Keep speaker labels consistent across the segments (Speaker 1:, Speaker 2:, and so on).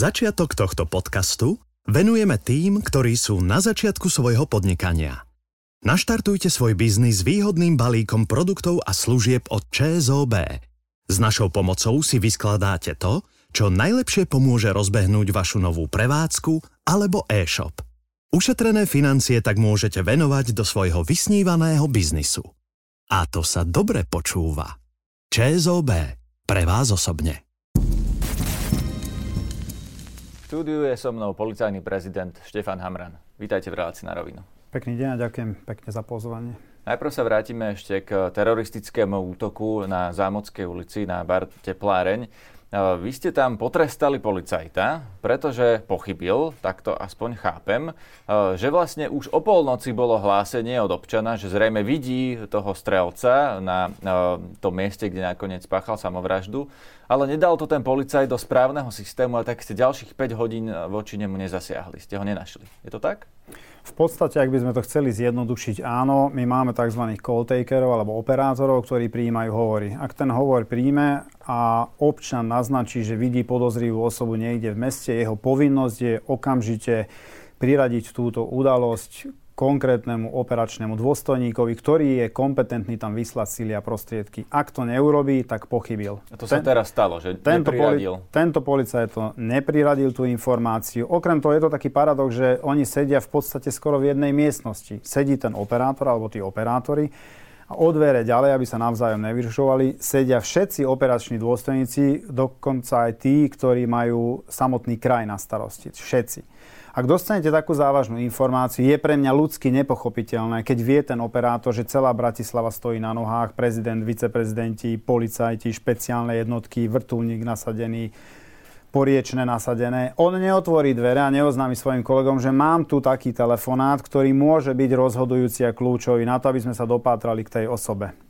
Speaker 1: Začiatok tohto podcastu venujeme tým, ktorí sú na začiatku svojho podnikania. Naštartujte svoj biznis výhodným balíkom produktov a služieb od ČSOB. S našou pomocou si vyskladáte to, čo najlepšie pomôže rozbehnúť vašu novú prevádzku alebo e-shop. Ušetrené financie tak môžete venovať do svojho vysnívaného biznisu. A to sa dobre počúva. ČSOB. Pre vás osobne
Speaker 2: štúdiu je so mnou policajný prezident Štefan Hamran. Vítajte v relácii na rovinu.
Speaker 3: Pekný deň a ďakujem pekne za pozvanie.
Speaker 2: Najprv sa vrátime ešte k teroristickému útoku na Zámodskej ulici na bar Tepláreň. Vy ste tam potrestali policajta, pretože pochybil, tak to aspoň chápem, že vlastne už o polnoci bolo hlásenie od občana, že zrejme vidí toho strelca na tom mieste, kde nakoniec spáchal samovraždu, ale nedal to ten policajt do správneho systému a tak ste ďalších 5 hodín voči nemu nezasiahli, ste ho nenašli. Je to tak?
Speaker 3: V podstate, ak by sme to chceli zjednodušiť, áno, my máme tzv. call takerov alebo operátorov, ktorí prijímajú hovory. Ak ten hovor príjme a občan naznačí, že vidí podozrivú osobu niekde v meste, jeho povinnosť je okamžite priradiť túto udalosť konkrétnemu operačnému dôstojníkovi, ktorý je kompetentný tam vyslať síly a prostriedky. Ak to neurobí, tak pochybil.
Speaker 2: A to sa Ten, teraz stalo, že
Speaker 3: tento, poli, tento policajt to nepriradil tú informáciu. Okrem toho je to taký paradox, že oni sedia v podstate skoro v jednej miestnosti. Sedí ten operátor alebo tí operátori a od dvere ďalej, aby sa navzájom nevyrušovali, sedia všetci operační dôstojníci, dokonca aj tí, ktorí majú samotný kraj na starosti. Všetci. Ak dostanete takú závažnú informáciu, je pre mňa ľudsky nepochopiteľné, keď vie ten operátor, že celá Bratislava stojí na nohách, prezident, viceprezidenti, policajti, špeciálne jednotky, vrtulník nasadený, poriečne nasadené. On neotvorí dvere a neoznámi svojim kolegom, že mám tu taký telefonát, ktorý môže byť rozhodujúci a kľúčový na to, aby sme sa dopátrali k tej osobe.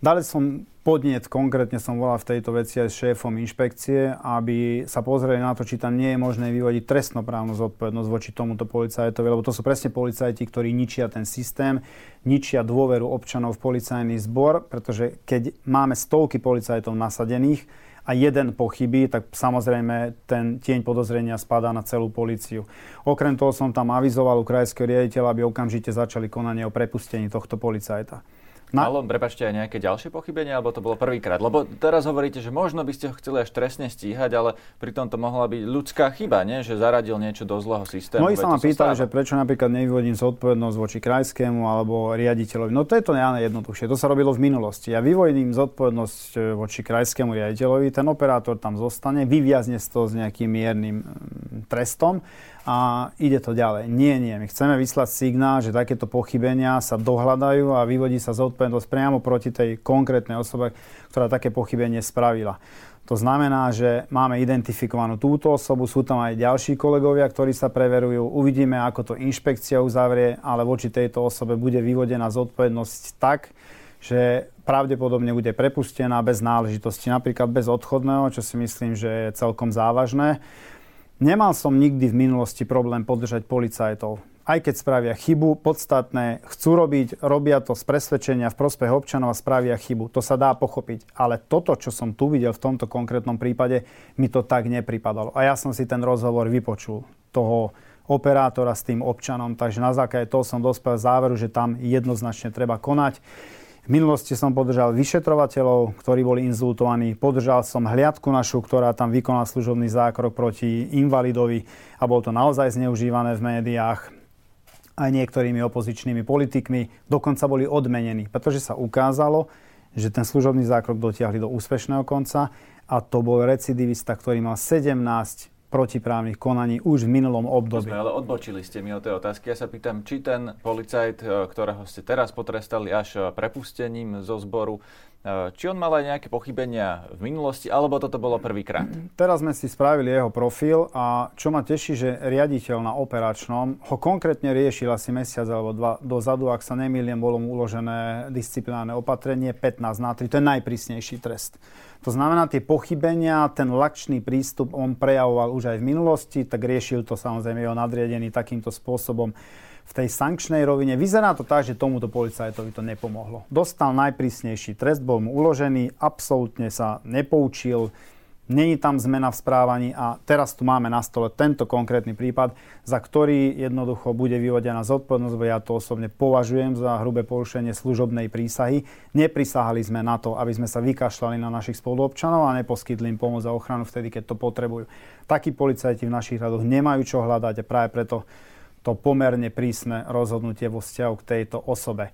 Speaker 3: Dali som podnet, konkrétne som volal v tejto veci aj s šéfom inšpekcie, aby sa pozreli na to, či tam nie je možné vyvodiť trestnoprávnu zodpovednosť voči tomuto policajtovi, lebo to sú presne policajti, ktorí ničia ten systém, ničia dôveru občanov v policajný zbor, pretože keď máme stovky policajtov nasadených a jeden pochybí, tak samozrejme ten tieň podozrenia spadá na celú policiu. Okrem toho som tam avizoval u krajského riaditeľa, aby okamžite začali konanie o prepustení tohto policajta.
Speaker 2: Na... Malo, prepačte, aj nejaké ďalšie pochybenie, alebo to bolo prvýkrát? Lebo teraz hovoríte, že možno by ste ho chceli až trestne stíhať, ale pritom to mohla byť ľudská chyba, nie? že zaradil niečo do zlého systému.
Speaker 3: Mnohí sa ma pýtali, že prečo napríklad nevyvodím zodpovednosť voči krajskému alebo riaditeľovi. No to je to jednoduchšie, to sa robilo v minulosti. Ja vyvodím zodpovednosť e, voči krajskému riaditeľovi, ten operátor tam zostane, vyviazne z toho s nejakým miernym mm, trestom a ide to ďalej. Nie, nie. My chceme vyslať signál, že takéto pochybenia sa dohľadajú a vyvodí sa zodpovednosť priamo proti tej konkrétnej osobe, ktorá také pochybenie spravila. To znamená, že máme identifikovanú túto osobu, sú tam aj ďalší kolegovia, ktorí sa preverujú. Uvidíme, ako to inšpekcia uzavrie, ale voči tejto osobe bude vyvodená zodpovednosť tak, že pravdepodobne bude prepustená bez náležitosti, napríklad bez odchodného, čo si myslím, že je celkom závažné. Nemal som nikdy v minulosti problém podržať policajtov. Aj keď spravia chybu, podstatné, chcú robiť, robia to z presvedčenia v prospech občanov a spravia chybu. To sa dá pochopiť. Ale toto, čo som tu videl v tomto konkrétnom prípade, mi to tak nepripadalo. A ja som si ten rozhovor vypočul toho operátora s tým občanom, takže na základe toho som dospel záveru, že tam jednoznačne treba konať. V minulosti som podržal vyšetrovateľov, ktorí boli inzultovaní. Podržal som hliadku našu, ktorá tam vykonala služobný zákrok proti invalidovi a bolo to naozaj zneužívané v médiách aj niektorými opozičnými politikmi. Dokonca boli odmenení, pretože sa ukázalo, že ten služobný zákrok dotiahli do úspešného konca a to bol recidivista, ktorý mal 17 protiprávnych konaní už v minulom období.
Speaker 2: Sme, ale odbočili ste mi o tej otázky. Ja sa pýtam, či ten policajt, e, ktorého ste teraz potrestali až e, prepustením zo zboru, či on mal aj nejaké pochybenia v minulosti, alebo toto bolo prvýkrát?
Speaker 3: Teraz sme si spravili jeho profil a čo ma teší, že riaditeľ na operačnom ho konkrétne riešil asi mesiac alebo dva dozadu, ak sa nemýlim, bolo mu uložené disciplinárne opatrenie 15 na 3, to je najprísnejší trest. To znamená, tie pochybenia, ten lakčný prístup on prejavoval už aj v minulosti, tak riešil to samozrejme jeho nadriadený takýmto spôsobom v tej sankčnej rovine. Vyzerá to tak, že tomuto policajtovi to nepomohlo. Dostal najprísnejší trest, bol mu uložený, absolútne sa nepoučil, Není tam zmena v správaní a teraz tu máme na stole tento konkrétny prípad, za ktorý jednoducho bude vyvodená zodpovednosť, bo ja to osobne považujem za hrubé porušenie služobnej prísahy. Neprisahali sme na to, aby sme sa vykašľali na našich spoluobčanov a neposkytli im pomoc a ochranu vtedy, keď to potrebujú. Takí policajti v našich radoch nemajú čo hľadať a práve preto to pomerne prísne rozhodnutie vo vzťahu k tejto osobe.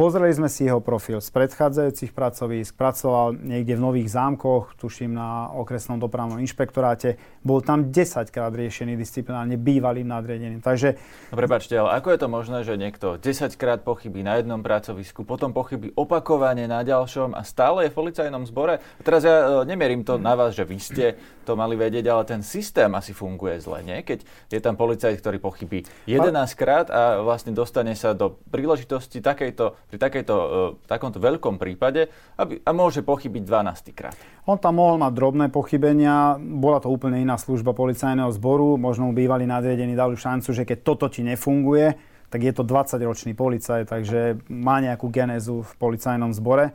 Speaker 3: Pozreli sme si jeho profil z predchádzajúcich pracovísk, pracoval niekde v Nových zámkoch, tuším na okresnom dopravnom inšpektoráte. Bol tam 10 krát riešený disciplinárne bývalým nadriadeným. Takže...
Speaker 2: No prepačte, ale ako je to možné, že niekto 10 krát pochybí na jednom pracovisku, potom pochybí opakovane na ďalšom a stále je v policajnom zbore? Teraz ja e, nemierím to na vás, že vy ste to mali vedieť, ale ten systém asi funguje zle, nie? Keď je tam policajt, ktorý pochybí 11 krát a vlastne dostane sa do príležitosti takejto pri takejto, uh, takomto veľkom prípade aby, a môže pochybiť 12 krát.
Speaker 3: On tam mohol mať drobné pochybenia, bola to úplne iná služba policajného zboru, možno mu bývalý nadriadený dali šancu, že keď toto ti nefunguje, tak je to 20-ročný policaj, takže má nejakú genézu v policajnom zbore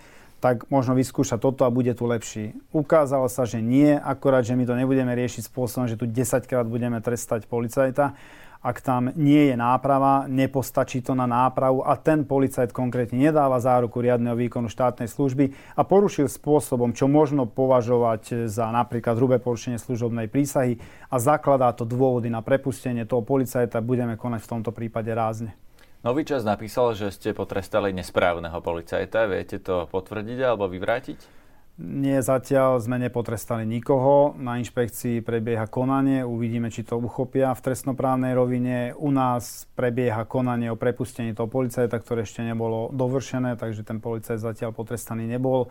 Speaker 3: tak možno vyskúša toto a bude tu lepší. Ukázalo sa, že nie, akorát, že my to nebudeme riešiť spôsobom, že tu 10 krát budeme trestať policajta, ak tam nie je náprava, nepostačí to na nápravu a ten policajt konkrétne nedáva záruku riadneho výkonu štátnej služby a porušil spôsobom, čo možno považovať za napríklad hrubé porušenie služobnej prísahy a zakladá to dôvody na prepustenie toho policajta, budeme konať v tomto prípade rázne.
Speaker 2: Nový čas napísal, že ste potrestali nesprávneho policajta. Viete to potvrdiť alebo vyvrátiť?
Speaker 3: Nie, zatiaľ sme nepotrestali nikoho. Na inšpekcii prebieha konanie, uvidíme, či to uchopia v trestnoprávnej rovine. U nás prebieha konanie o prepustení toho policajta, ktoré ešte nebolo dovršené, takže ten policajt zatiaľ potrestaný nebol.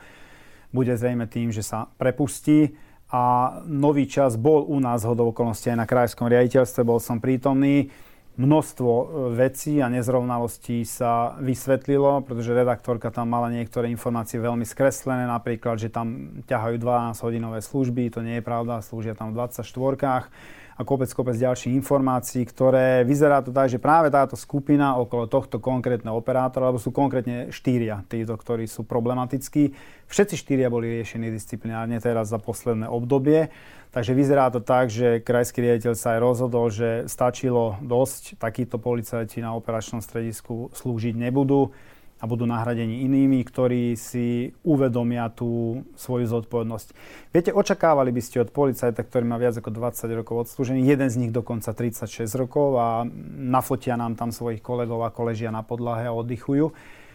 Speaker 3: Bude zrejme tým, že sa prepustí. A nový čas bol u nás hodou okolností aj na krajskom riaditeľstve, bol som prítomný množstvo e, vecí a nezrovnalostí sa vysvetlilo, pretože redaktorka tam mala niektoré informácie veľmi skreslené, napríklad, že tam ťahajú 12-hodinové služby, to nie je pravda, slúžia tam v 24 a kopec, kopec ďalších informácií, ktoré vyzerá to tak, že práve táto skupina okolo tohto konkrétneho operátora, alebo sú konkrétne štyria títo, ktorí sú problematickí, všetci štyria boli riešení disciplinárne teraz za posledné obdobie. Takže vyzerá to tak, že krajský riaditeľ sa aj rozhodol, že stačilo dosť, takíto policajti na operačnom stredisku slúžiť nebudú a budú nahradení inými, ktorí si uvedomia tú svoju zodpovednosť. Viete, očakávali by ste od policajta, ktorý má viac ako 20 rokov odslúžený, jeden z nich dokonca 36 rokov a nafotia nám tam svojich kolegov, ako ležia na podlahe a oddychujú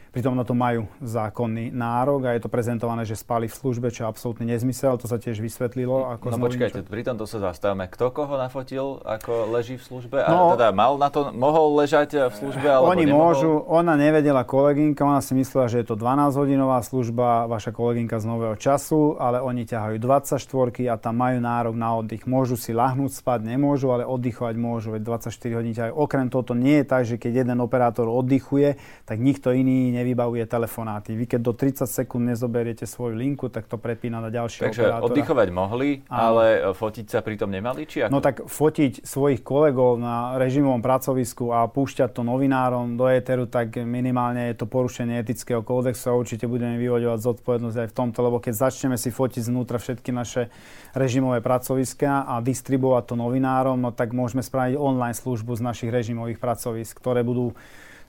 Speaker 3: Pritom na to majú zákonný nárok a je to prezentované, že spali v službe, čo je absolútne nezmysel. To sa tiež vysvetlilo.
Speaker 2: Ako no počkajte, pri tomto sa zastavme. Kto koho nafotil, ako leží v službe? No, a teda mal na to, mohol ležať v službe, alebo
Speaker 3: Oni
Speaker 2: nemohol?
Speaker 3: môžu, ona nevedela kolegynka, ona si myslela, že je to 12-hodinová služba, vaša kolegynka z nového času, ale oni ťahajú 24 a tam majú nárok na oddych. Môžu si lahnúť, spať nemôžu, ale oddychovať môžu, veď 24 hodín ťahajú. Okrem toho to nie je tak, že keď jeden operátor oddychuje, tak nikto iný nevybavuje telefonáty. Vy keď do 30 sekúnd nezoberiete svoju linku, tak to prepína na ďalšie
Speaker 2: Takže
Speaker 3: operátora.
Speaker 2: oddychovať mohli, Áno. ale fotiť sa pritom nemali? Či ako?
Speaker 3: No tak fotiť svojich kolegov na režimovom pracovisku a púšťať to novinárom do éteru, tak minimálne je to porušenie etického kódexu a určite budeme vyvoďovať zodpovednosť aj v tomto, lebo keď začneme si fotiť znútra všetky naše režimové pracoviská a distribuovať to novinárom, no tak môžeme spraviť online službu z našich režimových pracovisk, ktoré budú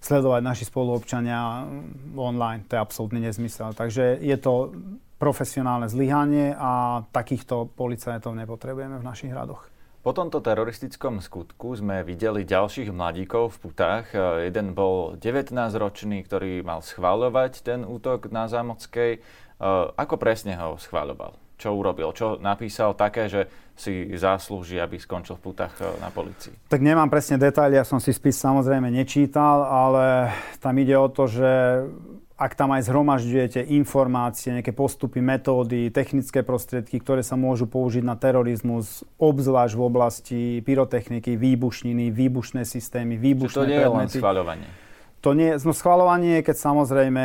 Speaker 3: sledovať naši spoluobčania online. To je absolútne nezmysel. Takže je to profesionálne zlyhanie a takýchto policajtov nepotrebujeme v našich radoch.
Speaker 2: Po tomto teroristickom skutku sme videli ďalších mladíkov v putách. Jeden bol 19-ročný, ktorý mal schváľovať ten útok na Zámockej. Ako presne ho schváľoval? Čo urobil, čo napísal také, že si zaslúži, aby skončil v putách e, na policii.
Speaker 3: Tak nemám presne detaily, ja som si spis samozrejme nečítal, ale tam ide o to, že ak tam aj zhromažďujete informácie, nejaké postupy, metódy, technické prostriedky, ktoré sa môžu použiť na terorizmus, obzvlášť v oblasti pyrotechniky, výbušniny, výbušné systémy, výbušné
Speaker 2: Čiže to nie je len schváľovanie.
Speaker 3: To nie, no schvalovanie, keď samozrejme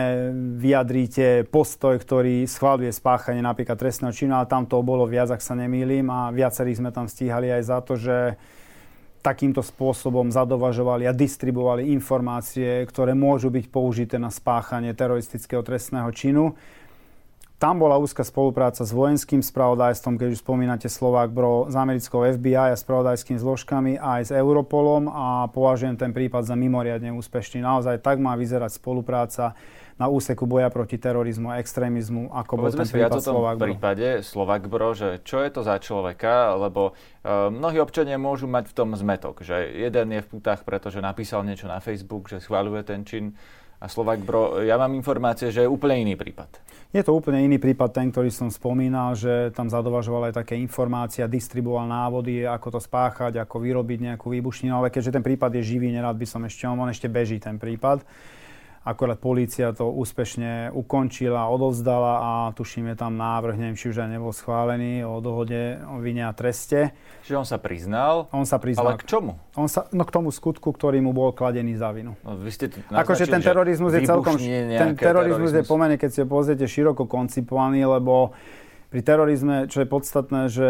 Speaker 3: vyjadríte postoj, ktorý schváluje spáchanie napríklad trestného činu, ale tam to bolo viac, ak sa nemýlim, a viacerí sme tam stíhali aj za to, že takýmto spôsobom zadovažovali a distribuovali informácie, ktoré môžu byť použité na spáchanie teroristického trestného činu. Tam bola úzka spolupráca s vojenským spravodajstvom, keď už spomínate Slovák Bro, s americkou FBI a spravodajskými zložkami, aj s Europolom a považujem ten prípad za mimoriadne úspešný. Naozaj tak má vyzerať spolupráca na úseku boja proti terorizmu a extrémizmu, ako Povedzme bol ten prípad Slovak
Speaker 2: Bro. prípade Slovak Bro, že čo je to za človeka, lebo uh, mnohí občania môžu mať v tom zmetok, že jeden je v putách, pretože napísal niečo na Facebook, že schváľuje ten čin, a Slovak Bro, ja mám informácie, že je úplne iný prípad.
Speaker 3: Je to úplne iný prípad, ten, ktorý som spomínal, že tam zadovažoval aj také informácie, distribuoval návody, ako to spáchať, ako vyrobiť nejakú výbušninu, ale keďže ten prípad je živý, nerad by som ešte, on ešte beží ten prípad. Akorát polícia to úspešne ukončila, odovzdala a tuším je tam návrh, neviem, či už aj nebol schválený, o dohode o vine a treste.
Speaker 2: Čiže on sa priznal?
Speaker 3: On sa priznal.
Speaker 2: Ale k čomu?
Speaker 3: On sa, no k tomu skutku, ktorý mu bol kladený za vinu.
Speaker 2: No, vy ste
Speaker 3: akože ten terorizmus je celkom... Ten terorizmus, terorizmus je pomerne, keď si ho pozriete, široko koncipovaný, lebo pri terorizme, čo je podstatné, že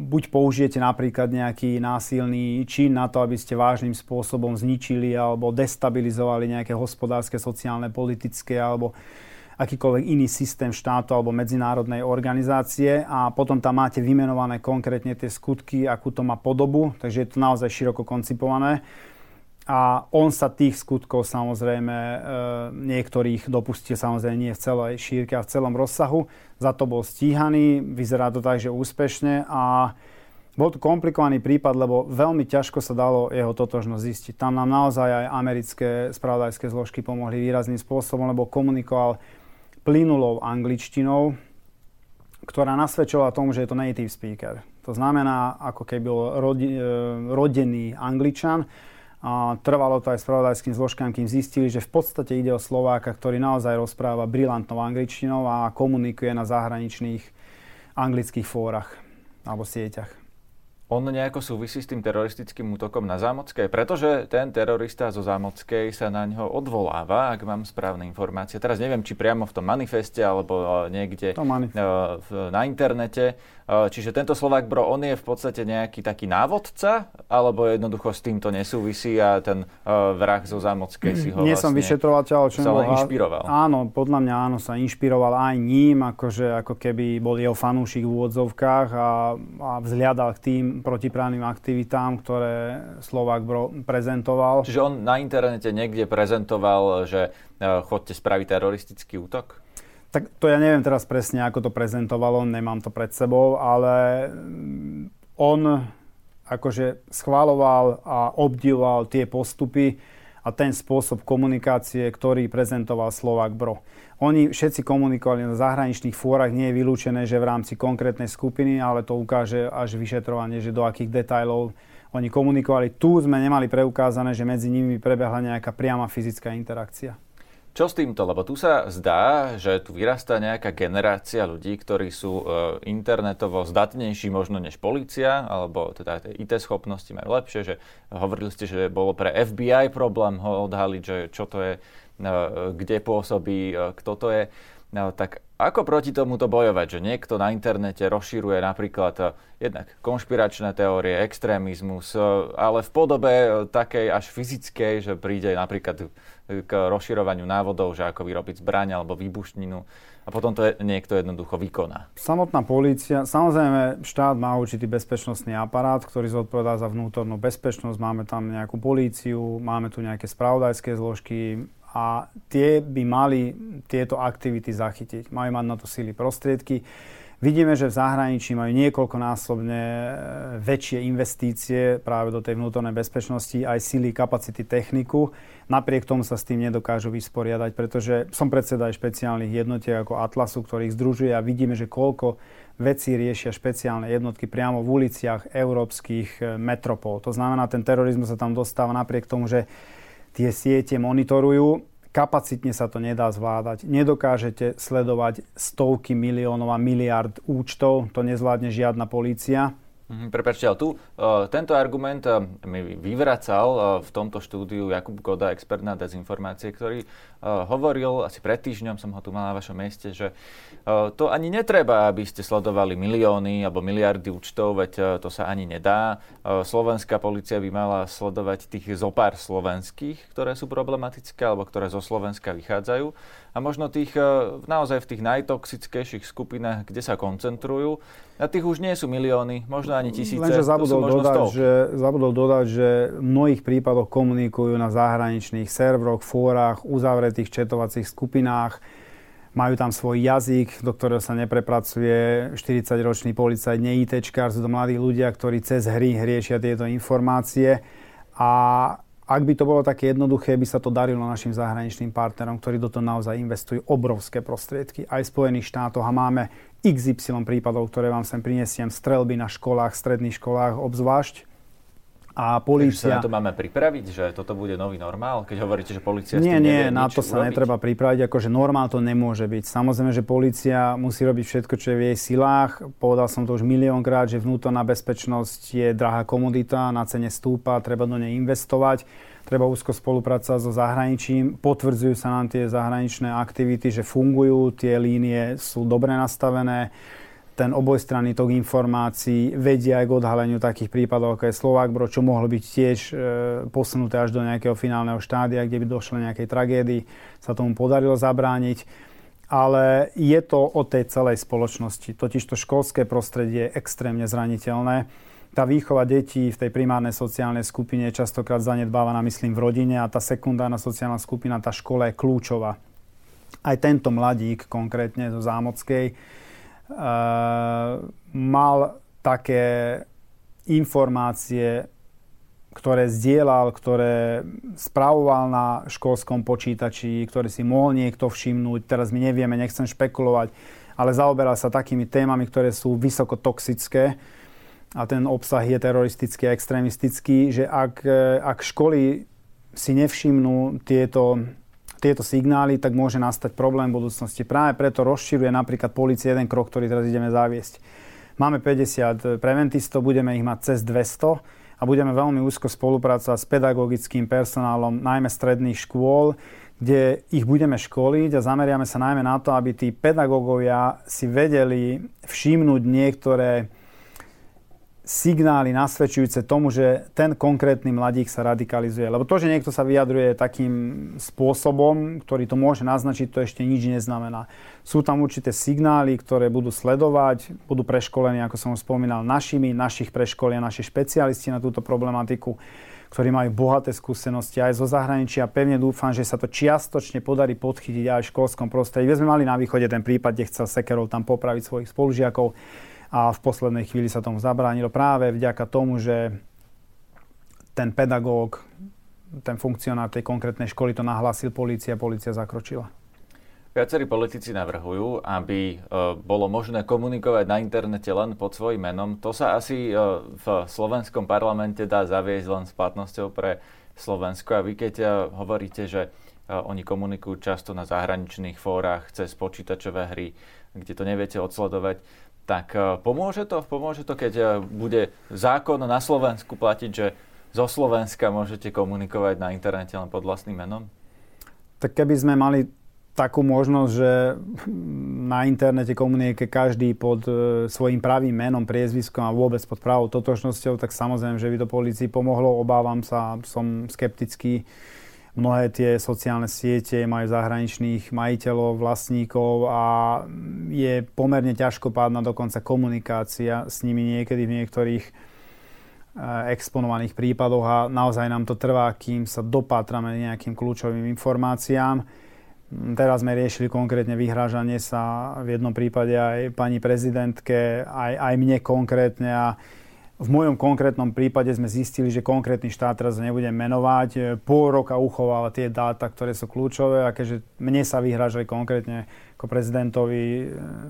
Speaker 3: buď použijete napríklad nejaký násilný čin na to, aby ste vážnym spôsobom zničili alebo destabilizovali nejaké hospodárske, sociálne, politické alebo akýkoľvek iný systém štátu alebo medzinárodnej organizácie a potom tam máte vymenované konkrétne tie skutky, akú to má podobu, takže je to naozaj široko koncipované a on sa tých skutkov samozrejme e, niektorých dopustil samozrejme nie v celej šírke a v celom rozsahu. Za to bol stíhaný, vyzerá to tak, že úspešne a bol to komplikovaný prípad, lebo veľmi ťažko sa dalo jeho totožnosť zistiť. Tam nám naozaj aj americké spravodajské zložky pomohli výrazným spôsobom, lebo komunikoval plynulou angličtinou, ktorá nasvedčovala tomu, že je to native speaker. To znamená, ako keby bol rodi, e, rodený angličan, a trvalo to aj spravodajským zložkám, kým zistili, že v podstate ide o Slováka, ktorý naozaj rozpráva brilantnou angličtinou a komunikuje na zahraničných anglických fórach alebo sieťach
Speaker 2: on nejako súvisí s tým teroristickým útokom na Zámockej? Pretože ten terorista zo Zámockej sa na ňo odvoláva, ak mám správne informácie. Teraz neviem, či priamo v tom manifeste, alebo e, niekde e, na internete. E, čiže tento Slovák Bro, on je v podstate nejaký taký návodca, alebo jednoducho s týmto nesúvisí a ten vrah zo Zámockej si ho
Speaker 3: Nie vlastne som vyšetrovateľ,
Speaker 2: čo sa len inšpiroval.
Speaker 3: Áno, podľa mňa áno, sa inšpiroval aj ním, akože ako keby bol jeho fanúšik v úvodzovkách a, a vzhliadal k tým protiprávnym aktivitám, ktoré Slovak prezentoval.
Speaker 2: Čiže on na internete niekde prezentoval, že e, chodte spraviť teroristický útok?
Speaker 3: Tak to ja neviem teraz presne, ako to prezentovalo, nemám to pred sebou, ale mm, on akože schváloval a obdivoval tie postupy a ten spôsob komunikácie, ktorý prezentoval Slovak Bro. Oni všetci komunikovali na zahraničných fórach, nie je vylúčené, že v rámci konkrétnej skupiny, ale to ukáže až vyšetrovanie, že do akých detajlov oni komunikovali. Tu sme nemali preukázané, že medzi nimi prebehla nejaká priama fyzická interakcia.
Speaker 2: Čo s týmto? Lebo tu sa zdá, že tu vyrastá nejaká generácia ľudí, ktorí sú e, internetovo zdatnejší možno než policia, alebo teda IT schopnosti majú lepšie, že hovorili ste, že bolo pre FBI problém ho odhaliť, že čo to je E, kde pôsobí, e, kto to je. No, tak ako proti tomuto bojovať, že niekto na internete rozširuje napríklad e, jednak konšpiračné teórie, extrémizmus, ale v podobe takej až fyzickej, že príde napríklad k rozširovaniu návodov, že ako vyrobiť zbraň alebo výbušninu a potom to niekto jednoducho vykoná.
Speaker 3: Samotná polícia, samozrejme štát má určitý bezpečnostný aparát, ktorý zodpovedá za vnútornú bezpečnosť, máme tam nejakú políciu, máme tu nejaké spravodajské zložky, a tie by mali tieto aktivity zachytiť. Majú mať na to síly prostriedky. Vidíme, že v zahraničí majú niekoľkonásobne e, väčšie investície práve do tej vnútornej bezpečnosti, aj síly, kapacity, techniku. Napriek tomu sa s tým nedokážu vysporiadať, pretože som predseda aj špeciálnych jednotiek ako Atlasu, ktorých združuje a vidíme, že koľko vecí riešia špeciálne jednotky priamo v uliciach európskych e, metropol. To znamená, ten terorizmus sa tam dostáva napriek tomu, že tie siete monitorujú. Kapacitne sa to nedá zvládať. Nedokážete sledovať stovky miliónov a miliard účtov. To nezvládne žiadna polícia.
Speaker 2: Mm, prepačte, ale tu uh, tento argument uh, mi vyvracal uh, v tomto štúdiu Jakub Goda, expert na dezinformácie, ktorý hovoril, asi pred týždňom som ho tu mal na vašom mieste, že to ani netreba, aby ste sledovali milióny alebo miliardy účtov, veď to sa ani nedá. Slovenská policia by mala sledovať tých zopár slovenských, ktoré sú problematické alebo ktoré zo Slovenska vychádzajú a možno tých, naozaj v tých najtoxickejších skupinách, kde sa koncentrujú. A tých už nie sú milióny, možno ani tisíce.
Speaker 3: Lenže zabudol, dodať, že, zabudol dodať, že v mnohých prípadoch komunikujú na zahraničných serveroch, fórach, uzavretých četovacích skupinách. Majú tam svoj jazyk, do ktorého sa neprepracuje. 40-ročný policajt, nie ITčkár, sú to mladí ľudia, ktorí cez hry riešia tieto informácie. A ak by to bolo také jednoduché, by sa to darilo našim zahraničným partnerom, ktorí do toho naozaj investujú obrovské prostriedky. Aj v Spojených štátoch. A máme XY prípadov, ktoré vám sem prinesiem, strelby na školách, stredných školách obzvlášť a
Speaker 2: polícia... sa na to máme pripraviť, že toto bude nový normál? Keď hovoríte, že polícia
Speaker 3: Nie, nie, na to sa urobiť? netreba pripraviť, akože normál to nemôže byť. Samozrejme, že polícia musí robiť všetko, čo je v jej silách. Povedal som to už miliónkrát, že vnútorná bezpečnosť je drahá komodita, na cene stúpa, treba do nej investovať. Treba úzko spolupracovať so zahraničím. Potvrdzujú sa nám tie zahraničné aktivity, že fungujú, tie línie sú dobre nastavené ten obojstranný tok informácií vedia aj k odhaleniu takých prípadov, ako je Slovák Bro, čo mohlo byť tiež e, posunuté až do nejakého finálneho štádia, kde by došlo nejakej tragédii, sa tomu podarilo zabrániť. Ale je to o tej celej spoločnosti. Totiž to školské prostredie je extrémne zraniteľné. Tá výchova detí v tej primárnej sociálnej skupine je častokrát zanedbávaná, myslím, v rodine a tá sekundárna sociálna skupina, tá škola je kľúčová. Aj tento mladík konkrétne zo Zámockej mal také informácie, ktoré zdieľal, ktoré spravoval na školskom počítači, ktoré si mohol niekto všimnúť. Teraz my nevieme, nechcem špekulovať, ale zaoberal sa takými témami, ktoré sú vysoko toxické a ten obsah je teroristický a extrémistický, že ak, ak školy si nevšimnú tieto tieto signály, tak môže nastať problém v budúcnosti. Práve preto rozširuje napríklad policia jeden krok, ktorý teraz ideme zaviesť. Máme 50 preventistov, budeme ich mať cez 200 a budeme veľmi úzko spolupracovať s pedagogickým personálom, najmä stredných škôl, kde ich budeme školiť a zameriame sa najmä na to, aby tí pedagógovia si vedeli všimnúť niektoré signály nasvedčujúce tomu, že ten konkrétny mladík sa radikalizuje. Lebo to, že niekto sa vyjadruje takým spôsobom, ktorý to môže naznačiť, to ešte nič neznamená. Sú tam určité signály, ktoré budú sledovať, budú preškolení, ako som už spomínal, našimi, našich preškolia, naši špecialisti na túto problematiku ktorí majú bohaté skúsenosti aj zo zahraničia. Pevne dúfam, že sa to čiastočne podarí podchytiť aj v školskom prostredí. My sme mali na východe ten prípad, kde chcel Sekerov tam popraviť svojich spolužiakov a v poslednej chvíli sa tomu zabránilo práve vďaka tomu, že ten pedagóg, ten funkcionár tej konkrétnej školy to nahlásil polícia, polícia zakročila.
Speaker 2: Viacerí politici navrhujú, aby e, bolo možné komunikovať na internete len pod svojím menom. To sa asi e, v slovenskom parlamente dá zaviesť len s platnosťou pre Slovensko. A vy keď e, hovoríte, že oni komunikujú často na zahraničných fórach cez počítačové hry, kde to neviete odsledovať, tak e, pomôže to? Pomôže to, keď e, bude zákon na Slovensku platiť, že zo Slovenska môžete komunikovať na internete len pod vlastným menom?
Speaker 3: Tak keby sme mali takú možnosť, že na internete komunikuje každý pod e, svojim pravým menom, priezviskom a vôbec pod pravou totožnosťou, tak samozrejme, že by to policii pomohlo. Obávam sa, som skeptický Mnohé tie sociálne siete majú zahraničných majiteľov, vlastníkov a je pomerne ťažkopádna dokonca komunikácia s nimi niekedy v niektorých e, exponovaných prípadoch a naozaj nám to trvá, kým sa dopátrame nejakým kľúčovým informáciám. Teraz sme riešili konkrétne vyhrážanie sa v jednom prípade aj pani prezidentke, aj, aj mne konkrétne a v mojom konkrétnom prípade sme zistili, že konkrétny štát teraz nebudem menovať, e, pol roka uchováva tie dáta, ktoré sú kľúčové a keďže mne sa vyhražali konkrétne ako prezidentovi e,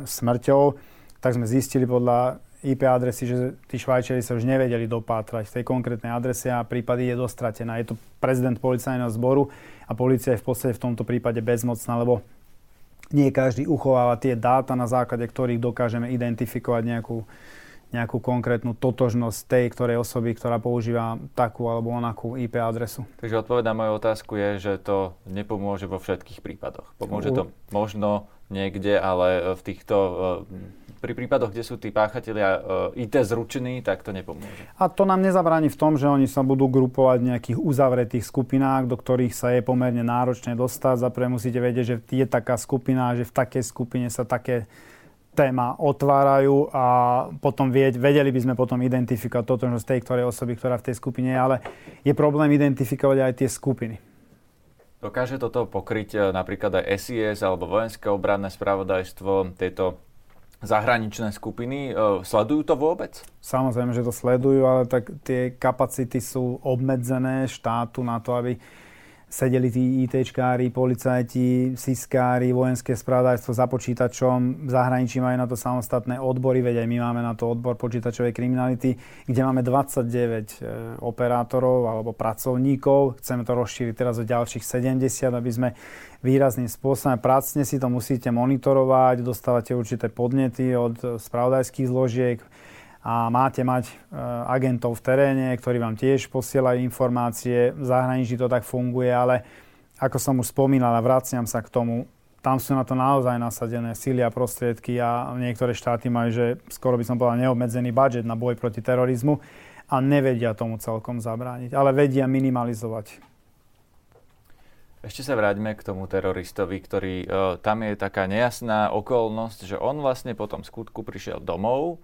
Speaker 3: smrťou, tak sme zistili podľa IP adresy, že tí Švajčiari sa už nevedeli dopátrať v tej konkrétnej adrese a prípady je dostratená. Je to prezident policajného zboru a policia je v podstate v tomto prípade bezmocná, lebo nie každý uchováva tie dáta, na základe ktorých dokážeme identifikovať nejakú nejakú konkrétnu totožnosť tej ktorej osoby, ktorá používa takú alebo onakú IP adresu.
Speaker 2: Takže odpoveď na moju otázku je, že to nepomôže vo všetkých prípadoch. Pomôže to možno niekde, ale v týchto pri prípadoch, kde sú tí páchatelia IT zručení, tak to nepomôže.
Speaker 3: A to nám nezabráni v tom, že oni sa budú grupovať v nejakých uzavretých skupinách, do ktorých sa je pomerne náročné dostať. Zaprvé musíte vedieť, že je taká skupina, že v takej skupine sa také téma otvárajú a potom vedeli by sme potom identifikovať toto z tej ktorej osoby, ktorá v tej skupine je, ale je problém identifikovať aj tie skupiny.
Speaker 2: Dokáže toto pokryť e, napríklad aj SIS alebo vojenské obranné spravodajstvo, tieto zahraničné skupiny? E, sledujú to vôbec?
Speaker 3: Samozrejme, že to sledujú, ale tak tie kapacity sú obmedzené štátu na to, aby sedeli tí ITčkári, policajti, siskári, vojenské spravodajstvo za počítačom. V zahraničí majú na to samostatné odbory, veď aj my máme na to odbor počítačovej kriminality, kde máme 29 e, operátorov alebo pracovníkov. Chceme to rozšíriť teraz o ďalších 70, aby sme výrazným spôsobom pracne si to musíte monitorovať, dostávate určité podnety od spravodajských zložiek, a máte mať e, agentov v teréne, ktorí vám tiež posielajú informácie. V zahraničí to tak funguje, ale ako som už spomínal a vraciam sa k tomu, tam sú na to naozaj nasadené síly a prostriedky a niektoré štáty majú, že skoro by som povedal, neobmedzený budget na boj proti terorizmu a nevedia tomu celkom zabrániť, ale vedia minimalizovať.
Speaker 2: Ešte sa vráťme k tomu teroristovi, ktorý, e, tam je taká nejasná okolnosť, že on vlastne po tom skutku prišiel domov,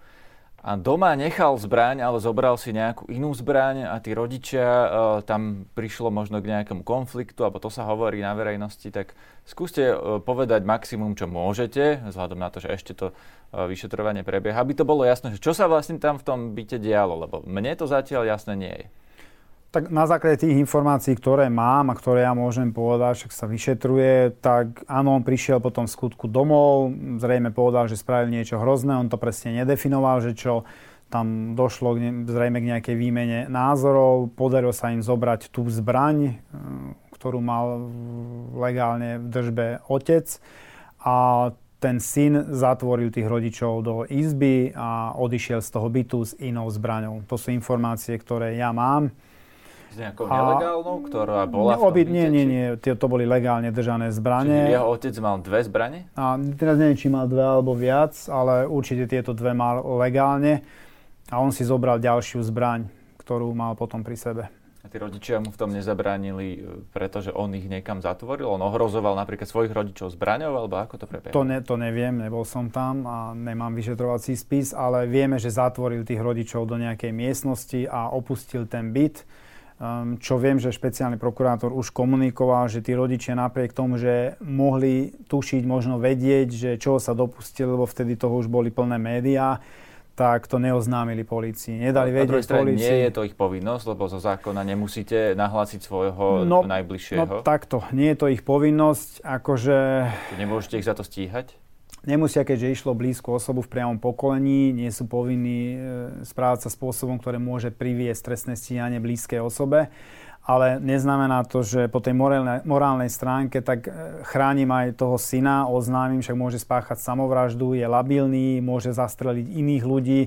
Speaker 2: a doma nechal zbraň, ale zobral si nejakú inú zbraň a tí rodičia, e, tam prišlo možno k nejakému konfliktu, alebo to sa hovorí na verejnosti, tak skúste e, povedať maximum, čo môžete, vzhľadom na to, že ešte to e, vyšetrovanie prebieha, aby to bolo jasné, čo sa vlastne tam v tom byte dialo, lebo mne to zatiaľ jasné nie je.
Speaker 3: Tak na základe tých informácií, ktoré mám a ktoré ja môžem povedať, však sa vyšetruje, tak áno, on prišiel potom v skutku domov, zrejme povedal, že spravil niečo hrozné, on to presne nedefinoval, že čo tam došlo zrejme k nejakej výmene názorov, podarilo sa im zobrať tú zbraň, e, ktorú mal legálne v držbe otec a ten syn zatvoril tých rodičov do izby a odišiel z toho bytu s inou zbraňou. To sú informácie, ktoré ja mám.
Speaker 2: S nejakou nelegálnou, ktorá bola v tom
Speaker 3: Nie, nie, nie, to boli legálne držané zbranie.
Speaker 2: Čiže jeho otec mal dve zbranie?
Speaker 3: A teraz neviem, či mal dve alebo viac, ale určite tieto dve mal legálne. A on si zobral ďalšiu zbraň, ktorú mal potom pri sebe.
Speaker 2: A tí rodičia mu v tom nezabránili, e, pretože on ich niekam zatvoril? On ohrozoval napríklad svojich rodičov zbraňou, alebo ako to prebieha?
Speaker 3: To, ne, to neviem, nebol som tam a nemám vyšetrovací spis, ale vieme, že zatvoril tých rodičov do nejakej miestnosti a opustil ten byt čo viem, že špeciálny prokurátor už komunikoval, že tí rodičia napriek tomu, že mohli tušiť, možno vedieť, že čo sa dopustili, lebo vtedy toho už boli plné médiá, tak to neoznámili policii. Nedali vedieť policii.
Speaker 2: Nie je to ich povinnosť, lebo zo zákona nemusíte nahlásiť svojho no, najbližšieho.
Speaker 3: No takto, nie je to ich povinnosť, akože...
Speaker 2: Nemôžete ich za to stíhať?
Speaker 3: Nemusia, keďže išlo blízku osobu v priamom pokolení, nie sú povinní e, správať sa spôsobom, ktoré môže priviesť trestné stíhanie blízkej osobe. Ale neznamená to, že po tej morálnej, morálnej stránke tak e, chránim aj toho syna, oznámim, však môže spáchať samovraždu, je labilný, môže zastreliť iných ľudí,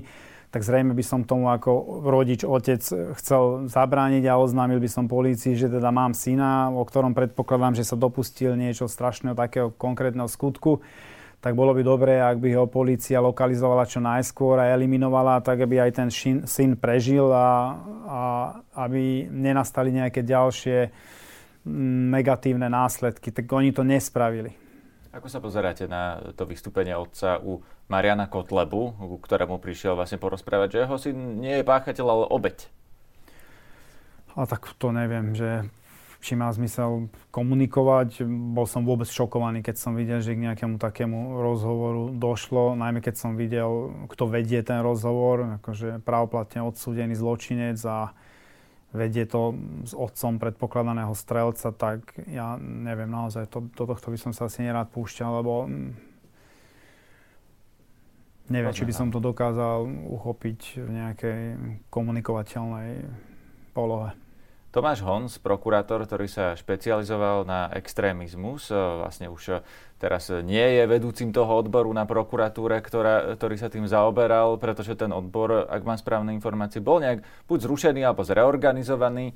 Speaker 3: tak zrejme by som tomu ako rodič, otec chcel zabrániť a oznámil by som polícii, že teda mám syna, o ktorom predpokladám, že sa dopustil niečo strašného takého konkrétneho skutku tak bolo by dobré, ak by ho policia lokalizovala čo najskôr a eliminovala, tak aby aj ten šin, syn prežil a, a aby nenastali nejaké ďalšie mm, negatívne následky. Tak oni to nespravili.
Speaker 2: Ako sa pozeráte na to vystúpenie otca u Mariana Kotlebu, ku ktorému prišiel vlastne porozprávať, že jeho syn nie je páchateľ, ale obeď?
Speaker 3: A tak to neviem, že či má zmysel komunikovať. Bol som vôbec šokovaný, keď som videl, že k nejakému takému rozhovoru došlo, najmä keď som videl, kto vedie ten rozhovor, akože pravoplatne odsúdený zločinec a vedie to s otcom predpokladaného strelca, tak ja neviem, naozaj to, do tohto by som sa asi nerád púšťal, lebo neviem, či by som to dokázal uchopiť v nejakej komunikovateľnej polohe.
Speaker 2: Tomáš Hons, prokurátor, ktorý sa špecializoval na extrémizmus, e, vlastne už e, teraz nie je vedúcim toho odboru na prokuratúre, ktorá, ktorý sa tým zaoberal, pretože ten odbor, ak mám správne informácie, bol nejak buď zrušený alebo zreorganizovaný. E,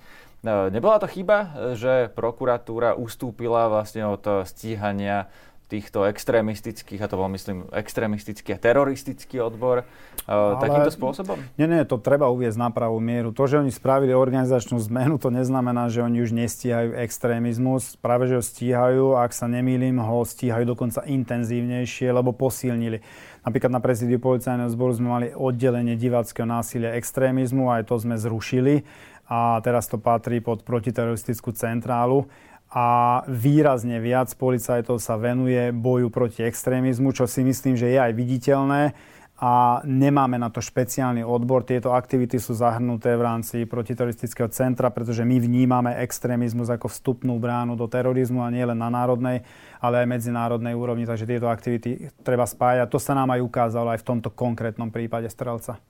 Speaker 2: nebola to chyba, že prokuratúra ustúpila vlastne od stíhania týchto extrémistických, a to bol myslím extrémistický a teroristický odbor, Ale... takýmto spôsobom?
Speaker 3: Nie, nie, to treba uviezť na pravú mieru. To, že oni spravili organizačnú zmenu, to neznamená, že oni už nestíhajú extrémizmus. Práve, že ho stíhajú, ak sa nemýlim, ho stíhajú dokonca intenzívnejšie, lebo posilnili. Napríklad na prezídiu policajného zboru sme mali oddelenie diváckého násilia extrémizmu, aj to sme zrušili a teraz to patrí pod protiteroristickú centrálu a výrazne viac policajtov sa venuje boju proti extrémizmu, čo si myslím, že je aj viditeľné a nemáme na to špeciálny odbor. Tieto aktivity sú zahrnuté v rámci protiteroristického centra, pretože my vnímame extrémizmus ako vstupnú bránu do terorizmu a nie len na národnej, ale aj medzinárodnej úrovni. Takže tieto aktivity treba spájať. To sa nám aj ukázalo aj v tomto konkrétnom prípade strelca.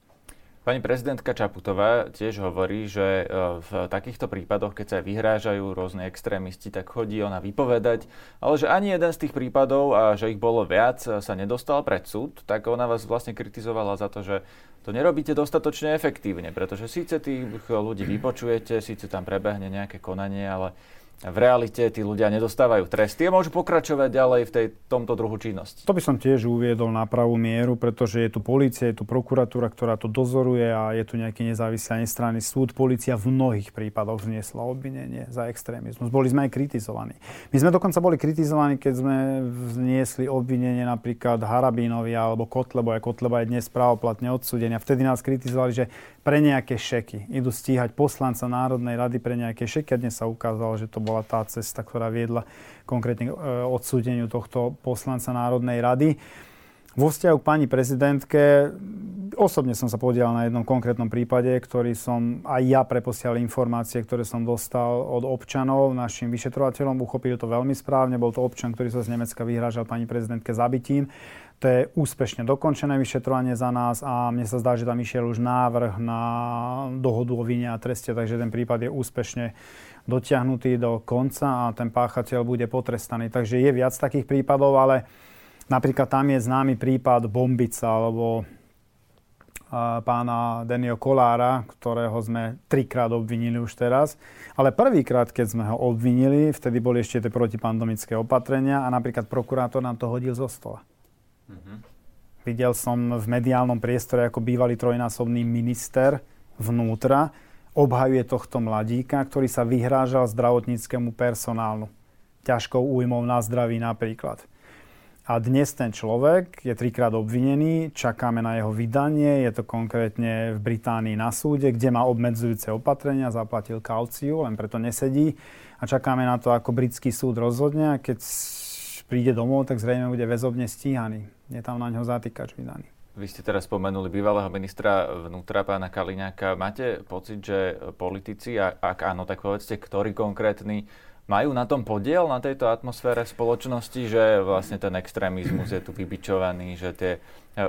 Speaker 2: Pani prezidentka Čaputová tiež hovorí, že e, v takýchto prípadoch, keď sa vyhrážajú rôzne extrémisti, tak chodí ona vypovedať, ale že ani jeden z tých prípadov, a že ich bolo viac, sa nedostal pred súd, tak ona vás vlastne kritizovala za to, že to nerobíte dostatočne efektívne, pretože síce tých ľudí vypočujete, síce tam prebehne nejaké konanie, ale v realite tí ľudia nedostávajú tresty a môžu pokračovať ďalej v tej, tomto druhu činnosti.
Speaker 3: To by som tiež uviedol na pravú mieru, pretože je tu policia, je tu prokuratúra, ktorá to dozoruje a je tu nejaký nezávislý a nestranný súd. Polícia v mnohých prípadoch vzniesla obvinenie za extrémizmus. Boli sme aj kritizovaní. My sme dokonca boli kritizovaní, keď sme vzniesli obvinenie napríklad Harabínovi alebo Kotlebo, aj Kotleba je dnes právoplatne odsúdený. A vtedy nás kritizovali, že pre nejaké šeky idú stíhať poslanca Národnej rady pre nejaké šeky a dnes sa ukázalo, že to bola tá cesta, ktorá viedla konkrétne e, odsúdeniu tohto poslanca Národnej rady. Vo vzťahu k pani prezidentke, osobne som sa podielal na jednom konkrétnom prípade, ktorý som aj ja preposial informácie, ktoré som dostal od občanov, našim vyšetrovateľom. Uchopili to veľmi správne. Bol to občan, ktorý sa z Nemecka vyhrážal pani prezidentke zabitím. To je úspešne dokončené vyšetrovanie za nás a mne sa zdá, že tam išiel už návrh na dohodu o vine a treste, takže ten prípad je úspešne dotiahnutý do konca a ten páchateľ bude potrestaný. Takže je viac takých prípadov, ale napríklad tam je známy prípad Bombica alebo pána Denio Kolára, ktorého sme trikrát obvinili už teraz. Ale prvýkrát, keď sme ho obvinili, vtedy boli ešte tie protipandemické opatrenia a napríklad prokurátor nám to hodil zo stola. Mm-hmm. Videl som v mediálnom priestore ako bývalý trojnásobný minister vnútra, obhajuje tohto mladíka, ktorý sa vyhrážal zdravotníckému personálnu. Ťažkou újmou na zdraví napríklad. A dnes ten človek je trikrát obvinený, čakáme na jeho vydanie, je to konkrétne v Británii na súde, kde má obmedzujúce opatrenia, zaplatil kauciu, len preto nesedí a čakáme na to, ako britský súd rozhodne a keď príde domov, tak zrejme bude väzobne stíhaný. Je tam na ňo zatýkač vydaný.
Speaker 2: Vy ste teraz spomenuli bývalého ministra vnútra, pána Kaliňáka. Máte pocit, že politici, a ak áno, tak povedzte, ktorí konkrétni majú na tom podiel, na tejto atmosfére spoločnosti, že vlastne ten extrémizmus je tu vybičovaný, že tie e,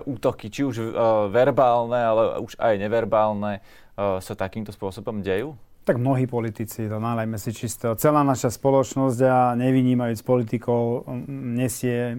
Speaker 2: útoky, či už e, verbálne, ale už aj neverbálne, e, sa takýmto spôsobom dejú?
Speaker 3: Tak mnohí politici, to nálejme si čisto. Celá naša spoločnosť a nevynímajúc politikov nesie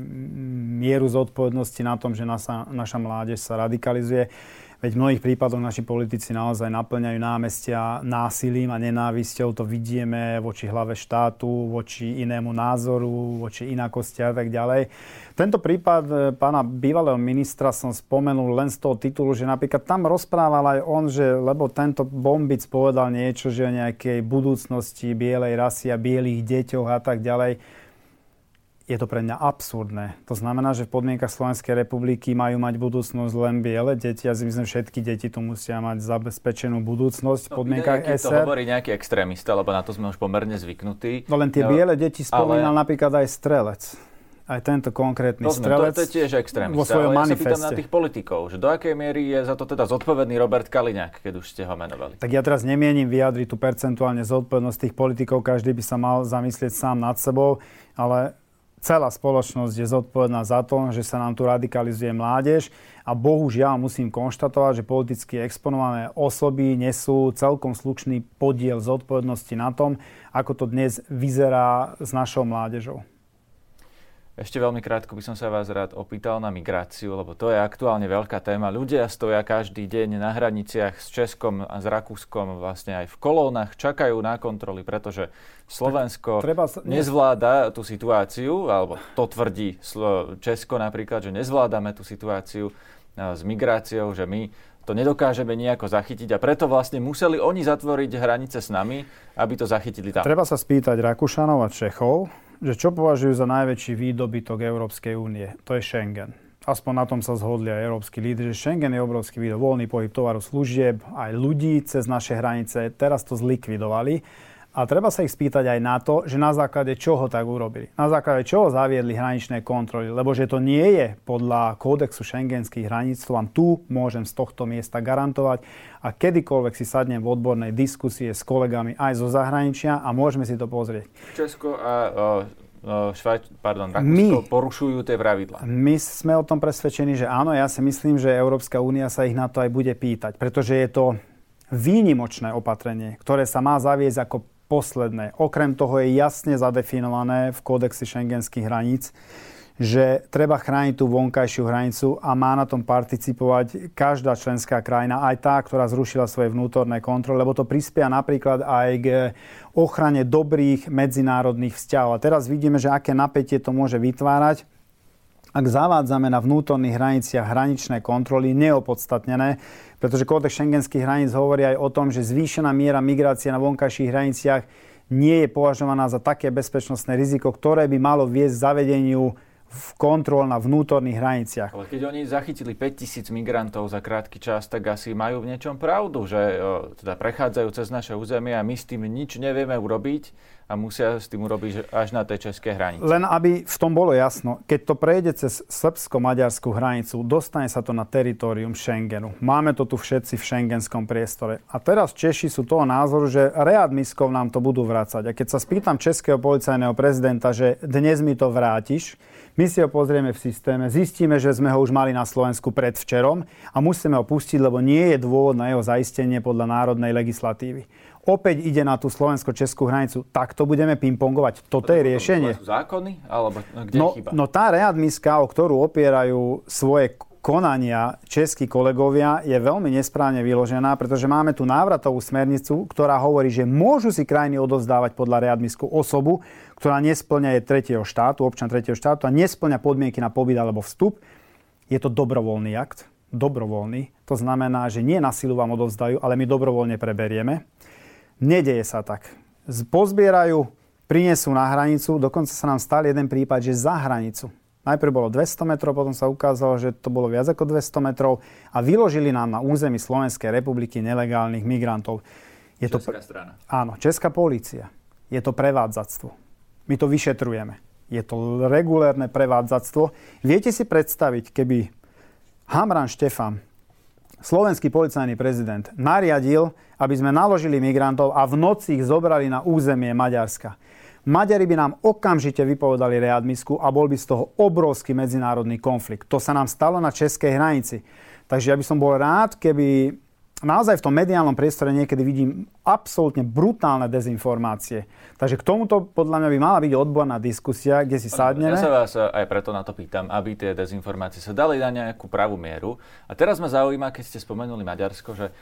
Speaker 3: mieru zodpovednosti na tom, že naša, naša mládež sa radikalizuje. Veď v mnohých prípadoch naši politici naozaj naplňajú námestia násilím a nenávisťou. To vidieme voči hlave štátu, voči inému názoru, voči inakosti a tak ďalej. Tento prípad e, pána bývalého ministra som spomenul len z toho titulu, že napríklad tam rozprával aj on, že lebo tento bombic povedal niečo, že o nejakej budúcnosti bielej rasy a bielých deťoch a tak ďalej je to pre mňa absurdné. To znamená, že v podmienkach Slovenskej republiky majú mať budúcnosť len biele deti. Ja si myslím, že všetky deti tu musia mať zabezpečenú budúcnosť v no, podmienkach no, SR.
Speaker 2: To hovorí nejaký extrémista, lebo na to sme už pomerne zvyknutí.
Speaker 3: No len tie no, biele deti spomínal ale... napríklad aj strelec aj tento konkrétny Rozumiem, strelec
Speaker 2: to, to je tiež extrémista, vo svojom ale manifeste. ja sa pýtam na tých politikov, že do akej miery je za to teda zodpovedný Robert Kaliňák, keď už ste ho menovali.
Speaker 3: Tak ja teraz nemienim vyjadriť tú percentuálne zodpovednosť tých politikov, každý by sa mal zamyslieť sám nad sebou, ale celá spoločnosť je zodpovedná za to, že sa nám tu radikalizuje mládež a bohužiaľ musím konštatovať, že politicky exponované osoby nesú celkom slušný podiel zodpovednosti na tom, ako to dnes vyzerá s našou mládežou.
Speaker 2: Ešte veľmi krátko by som sa vás rád opýtal na migráciu, lebo to je aktuálne veľká téma. Ľudia stoja každý deň na hraniciach s Českom a s Rakúskom, vlastne aj v kolónach, čakajú na kontroly, pretože Slovensko treba sa... nezvláda tú situáciu, alebo to tvrdí Česko napríklad, že nezvládame tú situáciu s migráciou, že my to nedokážeme nejako zachytiť a preto vlastne museli oni zatvoriť hranice s nami, aby to zachytili tam.
Speaker 3: Treba sa spýtať Rakúšanov a Čechov, že čo považujú za najväčší výdobytok Európskej únie. To je Schengen. Aspoň na tom sa zhodli aj európsky lídry, že Schengen je obrovský výdob, voľný pohyb tovaru, služieb, aj ľudí cez naše hranice. Teraz to zlikvidovali. A treba sa ich spýtať aj na to, že na základe čoho tak urobili. Na základe čoho zaviedli hraničné kontroly. Lebo že to nie je podľa kódexu šengenských hraníc, to vám tu môžem z tohto miesta garantovať. A kedykoľvek si sadnem v odbornej diskusie s kolegami aj zo zahraničia a môžeme si to pozrieť.
Speaker 2: Česko a Švajč, pardon, Rakúsko my, porušujú tie pravidlá.
Speaker 3: My sme o tom presvedčení, že áno, ja si myslím, že Európska únia sa ich na to aj bude pýtať, pretože je to výnimočné opatrenie, ktoré sa má zaviesť ako posledné. Okrem toho je jasne zadefinované v kódexe šengenských hraníc, že treba chrániť tú vonkajšiu hranicu a má na tom participovať každá členská krajina, aj tá, ktorá zrušila svoje vnútorné kontroly, lebo to prispia napríklad aj k ochrane dobrých medzinárodných vzťahov. A teraz vidíme, že aké napätie to môže vytvárať ak zavádzame na vnútorných hraniciach hraničné kontroly neopodstatnené, pretože kódex šengenských hraníc hovorí aj o tom, že zvýšená miera migrácie na vonkajších hraniciach nie je považovaná za také bezpečnostné riziko, ktoré by malo viesť zavedeniu v kontrol na vnútorných hraniciach.
Speaker 2: Ale keď oni zachytili 5000 migrantov za krátky čas, tak asi majú v niečom pravdu, že o, teda prechádzajú cez naše územie a my s tým nič nevieme urobiť a musia s tým urobiť až na tej českej hranici.
Speaker 3: Len aby v tom bolo jasno, keď to prejde cez srbsko-maďarskú hranicu, dostane sa to na teritorium Schengenu. Máme to tu všetci v šengenskom priestore. A teraz Češi sú toho názoru, že readmiskov nám to budú vrácať. A keď sa spýtam českého policajného prezidenta, že dnes mi to vrátiš, my si ho pozrieme v systéme, zistíme, že sme ho už mali na Slovensku predvčerom a musíme ho pustiť, lebo nie je dôvod na jeho zaistenie podľa národnej legislatívy opäť ide na tú slovensko-českú hranicu, tak to budeme pingpongovať. Toto je riešenie.
Speaker 2: Zákony? Alebo kde
Speaker 3: no,
Speaker 2: chyba?
Speaker 3: no tá readmiska, o ktorú opierajú svoje konania českí kolegovia je veľmi nesprávne vyložená, pretože máme tu návratovú smernicu, ktorá hovorí, že môžu si krajiny odovzdávať podľa readmisku osobu, ktorá nesplňa je tretieho štátu, občan tretieho štátu a nesplňa podmienky na pobyt alebo vstup. Je to dobrovoľný akt, dobrovoľný. To znamená, že nie na silu vám odovzdajú, ale my dobrovoľne preberieme. Nedeje sa tak. Pozbierajú, prinesú na hranicu, dokonca sa nám stal jeden prípad, že za hranicu. Najprv bolo 200 metrov, potom sa ukázalo, že to bolo viac ako 200 metrov a vyložili nám na území Slovenskej republiky nelegálnych migrantov.
Speaker 2: Je Česká to, strana.
Speaker 3: Áno, Česká polícia. Je to prevádzactvo. My to vyšetrujeme. Je to regulérne prevádzactvo. Viete si predstaviť, keby Hamran Štefan slovenský policajný prezident nariadil, aby sme naložili migrantov a v noci ich zobrali na územie Maďarska. Maďari by nám okamžite vypovedali readmisku a bol by z toho obrovský medzinárodný konflikt. To sa nám stalo na českej hranici. Takže ja by som bol rád, keby naozaj v tom mediálnom priestore niekedy vidím absolútne brutálne dezinformácie. Takže k tomuto podľa mňa by mala byť odborná diskusia, kde si sadneme.
Speaker 2: Ja sa vás aj preto na to pýtam, aby tie dezinformácie sa dali na nejakú pravú mieru. A teraz ma zaujíma, keď ste spomenuli Maďarsko, že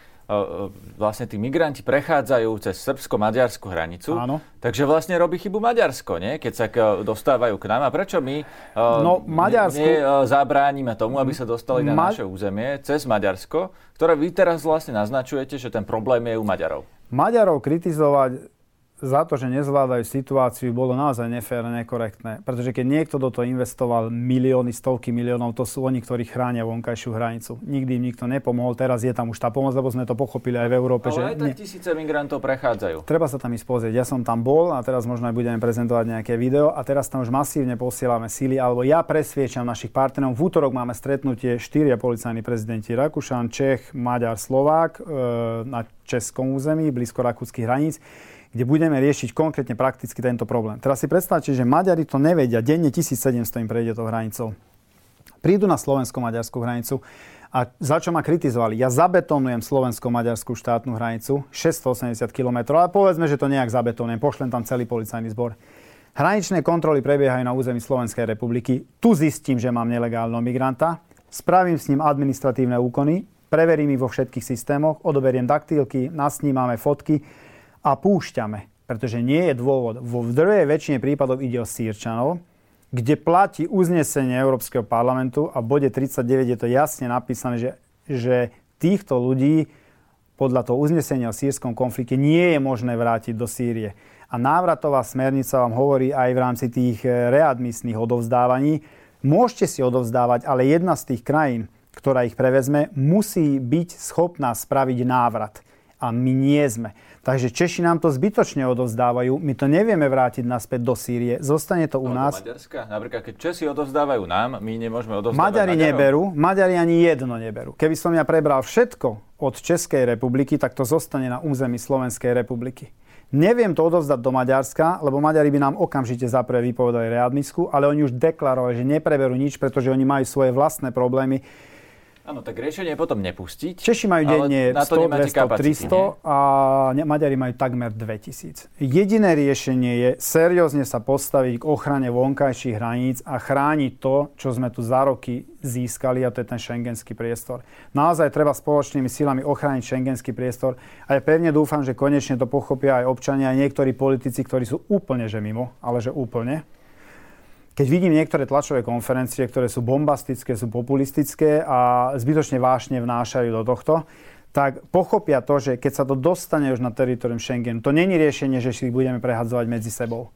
Speaker 2: vlastne tí migranti prechádzajú cez srbsko-maďarskú hranicu.
Speaker 3: Áno.
Speaker 2: Takže vlastne robí chybu Maďarsko, nie? keď sa dostávajú k nám. A prečo my
Speaker 3: no, Maďarsku...
Speaker 2: zabránime tomu, aby sa dostali na Ma... naše územie cez Maďarsko, ktoré vy teraz vlastne naznačujete, že ten problém je u Maďarov?
Speaker 3: Maďarov kritizovať za to, že nezvládajú situáciu, bolo naozaj nefér, nekorektné. Pretože keď niekto do toho investoval milióny, stovky miliónov, to sú oni, ktorí chránia vonkajšiu hranicu. Nikdy im nikto nepomohol, teraz je tam už tá pomoc, lebo sme to pochopili aj v Európe.
Speaker 2: Ale
Speaker 3: že
Speaker 2: aj tak nie... tisíce migrantov prechádzajú.
Speaker 3: Treba sa tam ísť pozrieť. Ja som tam bol a teraz možno aj budeme prezentovať nejaké video a teraz tam už masívne posielame síly, alebo ja presviečam našich partnerov. V útorok máme stretnutie štyria policajní prezidenti Rakúšan, Čech, Maďar, Slovák e, na českom území, blízko rakúskych hraníc kde budeme riešiť konkrétne prakticky tento problém. Teraz si predstavte, že Maďari to nevedia, denne 1700 im prejde to hranicou. Prídu na slovensko-maďarskú hranicu a za čo ma kritizovali? Ja zabetonujem slovensko-maďarskú štátnu hranicu, 680 km, ale povedzme, že to nejak zabetonujem, pošlem tam celý policajný zbor. Hraničné kontroly prebiehajú na území Slovenskej republiky. Tu zistím, že mám nelegálneho migranta, spravím s ním administratívne úkony, preverím ich vo všetkých systémoch, odoberiem daktílky, nasnímame fotky a púšťame. Pretože nie je dôvod. Vo drvej väčšine prípadov ide o sírčanov, kde platí uznesenie Európskeho parlamentu a v bode 39 je to jasne napísané, že, že týchto ľudí podľa toho uznesenia o sírskom konflikte nie je možné vrátiť do Sýrie. A návratová smernica vám hovorí aj v rámci tých e, readmisných odovzdávaní. Môžete si odovzdávať, ale jedna z tých krajín, ktorá ich prevezme, musí byť schopná spraviť návrat. A my nie sme. Takže Češi nám to zbytočne odovzdávajú. My to nevieme vrátiť naspäť do Sýrie. Zostane to u no, nás.
Speaker 2: Maďarska? Napríklad, keď Česi odovzdávajú nám, my nemôžeme odovzdávať
Speaker 3: Maďari Maďarov? neberú. Maďari ani jedno neberú. Keby som ja prebral všetko od Českej republiky, tak to zostane na území Slovenskej republiky. Neviem to odovzdať do Maďarska, lebo Maďari by nám okamžite zapre vypovedali readmisku, ale oni už deklarovali, že nepreberú nič, pretože oni majú svoje vlastné problémy.
Speaker 2: Áno, tak riešenie je potom nepustiť.
Speaker 3: Češi majú denne 100, 200, kapacity, 300 nie? a Maďari majú takmer 2000. Jediné riešenie je seriózne sa postaviť k ochrane vonkajších hraníc a chrániť to, čo sme tu za roky získali a to je ten šengenský priestor. Naozaj treba spoločnými silami ochrániť šengenský priestor a ja pevne dúfam, že konečne to pochopia aj občania, aj niektorí politici, ktorí sú úplne že mimo, ale že úplne keď vidím niektoré tlačové konferencie, ktoré sú bombastické, sú populistické a zbytočne vášne vnášajú do tohto, tak pochopia to, že keď sa to dostane už na teritorium Schengen, to není riešenie, že si ich budeme prehadzovať medzi sebou.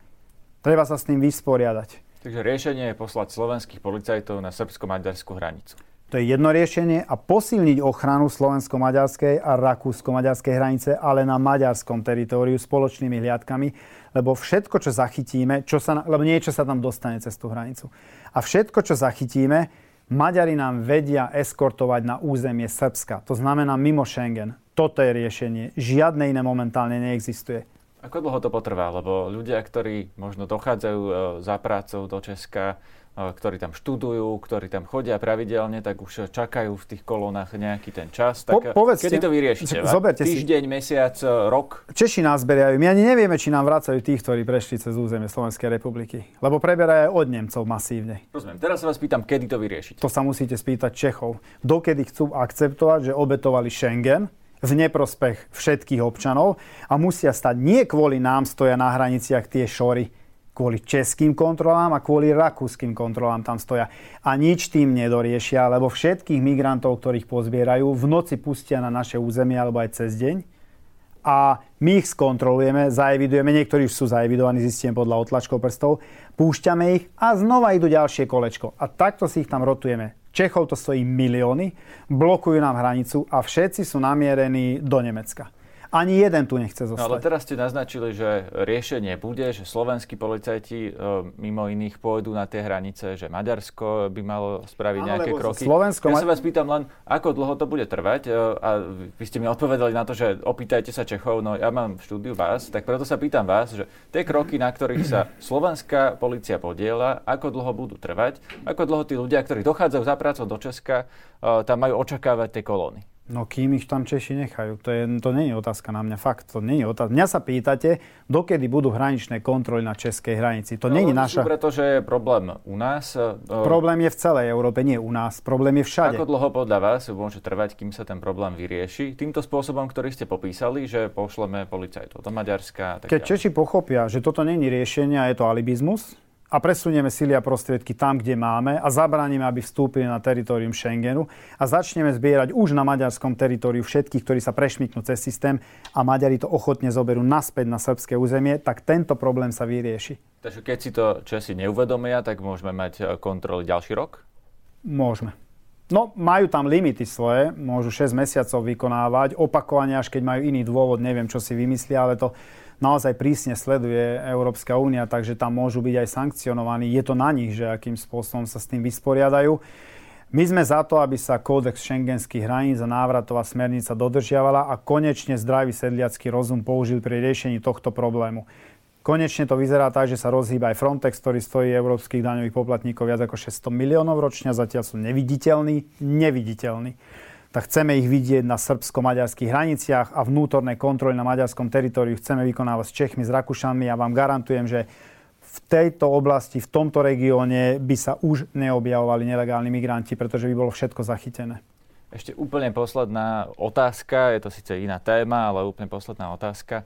Speaker 3: Treba sa s tým vysporiadať.
Speaker 2: Takže riešenie je poslať slovenských policajtov na srbsko-maďarskú hranicu.
Speaker 3: To je jedno riešenie a posilniť ochranu slovensko-maďarskej a rakúsko-maďarskej hranice, ale na maďarskom teritóriu spoločnými hliadkami, lebo všetko, čo zachytíme, čo sa, lebo niečo sa tam dostane cez tú hranicu. A všetko, čo zachytíme, Maďari nám vedia eskortovať na územie Srbska. To znamená mimo Schengen. Toto je riešenie. Žiadne iné momentálne neexistuje.
Speaker 2: Ako dlho to potrvá? Lebo ľudia, ktorí možno dochádzajú e, za prácou do Česka, ktorí tam študujú, ktorí tam chodia pravidelne, tak už čakajú v tých kolónach nejaký ten čas. Tak po, povedzte, kedy to vyriešite? Zoberte Týždeň, si. mesiac, rok?
Speaker 3: Češi nás beriajú. My ani nevieme, či nám vracajú tých, ktorí prešli cez územie Slovenskej republiky. Lebo preberajú od Nemcov masívne.
Speaker 2: Rozumiem. Teraz sa vás pýtam, kedy to vyriešite?
Speaker 3: To sa musíte spýtať Čechov. Dokedy chcú akceptovať, že obetovali Schengen, v neprospech všetkých občanov a musia stať nie kvôli nám stoja na hraniciach tie šory, kvôli českým kontrolám a kvôli rakúskym kontrolám tam stoja. A nič tým nedoriešia, lebo všetkých migrantov, ktorých pozbierajú, v noci pustia na naše územie alebo aj cez deň. A my ich skontrolujeme, zaevidujeme, niektorí už sú zaevidovaní, zistíme podľa otlačkov prstov, púšťame ich a znova idú ďalšie kolečko. A takto si ich tam rotujeme. Čechov to stojí milióny, blokujú nám hranicu a všetci sú namierení do Nemecka. Ani jeden tu nechce zostať.
Speaker 2: No, ale teraz ste naznačili, že riešenie bude, že slovenskí policajti e, mimo iných pôjdu na tie hranice, že Maďarsko by malo spraviť Áno, nejaké kroky. Slovensko... Ja sa vás pýtam len, ako dlho to bude trvať. E, a vy ste mi odpovedali na to, že opýtajte sa Čechov, no ja mám v štúdiu vás, tak preto sa pýtam vás, že tie kroky, na ktorých sa slovenská policia podiela, ako dlho budú trvať, ako dlho tí ľudia, ktorí dochádzajú za prácou do Česka, e, tam majú očakávať tie kolóny.
Speaker 3: No kým ich tam Češi nechajú, to, je, to nie je otázka na mňa, fakt, to nie je otázka. Mňa sa pýtate, dokedy budú hraničné kontroly na českej hranici. To no, nie je naša...
Speaker 2: Pretože je problém u nás. E,
Speaker 3: problém je v celej Európe, nie u nás. Problém je všade.
Speaker 2: Ako dlho podľa vás môže trvať, kým sa ten problém vyrieši? Týmto spôsobom, ktorý ste popísali, že pošleme policajtov do Maďarska.
Speaker 3: Tak Keď ďalej. Češi pochopia, že toto je riešenie a je to alibizmus, a presunieme sily a prostriedky tam, kde máme a zabránime, aby vstúpili na teritorium Schengenu a začneme zbierať už na maďarskom teritoriu všetkých, ktorí sa prešmiknú cez systém a Maďari to ochotne zoberú naspäť na srbské územie, tak tento problém sa vyrieši.
Speaker 2: Takže keď si to Česi neuvedomia, tak môžeme mať e, kontroly ďalší rok?
Speaker 3: Môžeme. No, majú tam limity svoje, môžu 6 mesiacov vykonávať, opakovane, až keď majú iný dôvod, neviem, čo si vymyslia, ale to naozaj prísne sleduje Európska únia, takže tam môžu byť aj sankcionovaní. Je to na nich, že akým spôsobom sa s tým vysporiadajú. My sme za to, aby sa kódex šengenských hraníc a návratová smernica dodržiavala a konečne zdravý sedliacký rozum použil pri riešení tohto problému. Konečne to vyzerá tak, že sa rozhýba aj Frontex, ktorý stojí európskych daňových poplatníkov viac ako 600 miliónov ročne, zatiaľ sú neviditeľní, neviditeľní tak chceme ich vidieť na srbsko-maďarských hraniciach a vnútorné kontroly na maďarskom teritoriu chceme vykonávať s Čechmi, s Rakúšanmi a vám garantujem, že v v tejto oblasti, v tomto regióne by sa už neobjavovali nelegálni migranti, pretože by bolo všetko zachytené.
Speaker 2: Ešte úplne posledná otázka, je to síce iná téma, ale úplne posledná otázka. E,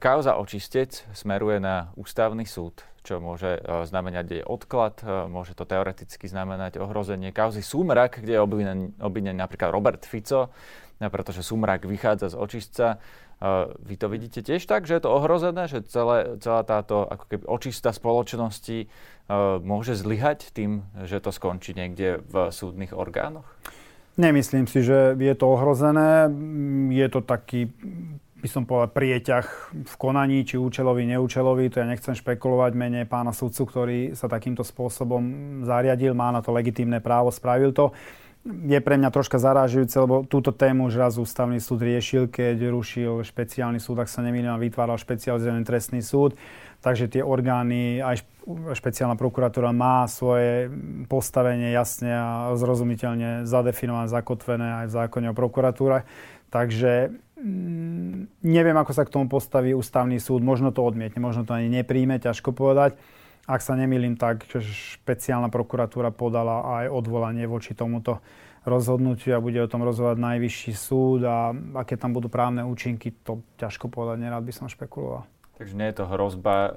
Speaker 2: kauza očistec smeruje na ústavný súd, čo môže e, znamenať aj odklad, môže to teoreticky znamenať ohrozenie kauzy Sumrak, kde je obvinený napríklad Robert Fico, pretože Sumrak vychádza z očistca. Vy to vidíte tiež tak, že je to ohrozené, že celé, celá táto ako keby očista spoločnosti môže zlyhať tým, že to skončí niekde v súdnych orgánoch?
Speaker 3: Nemyslím si, že je to ohrozené. Je to taký by som povedal, prieťah v konaní, či účelový, neúčelový. To ja nechcem špekulovať mene pána sudcu, ktorý sa takýmto spôsobom zariadil, má na to legitímne právo, spravil to je pre mňa troška zarážujúce, lebo túto tému už raz ústavný súd riešil, keď rušil špeciálny súd, ak sa nemýlim, vytváral špecializovaný trestný súd. Takže tie orgány, aj špeciálna prokuratúra má svoje postavenie jasne a zrozumiteľne zadefinované, zakotvené aj v zákone o prokuratúre. Takže neviem, ako sa k tomu postaví ústavný súd. Možno to odmietne, možno to ani nepríjme, ťažko povedať. Ak sa nemýlim, tak špeciálna prokuratúra podala aj odvolanie voči tomuto rozhodnutiu a bude o tom rozhodovať najvyšší súd a aké tam budú právne účinky, to ťažko povedať, nerad by som špekuloval.
Speaker 2: Takže nie je to hrozba e,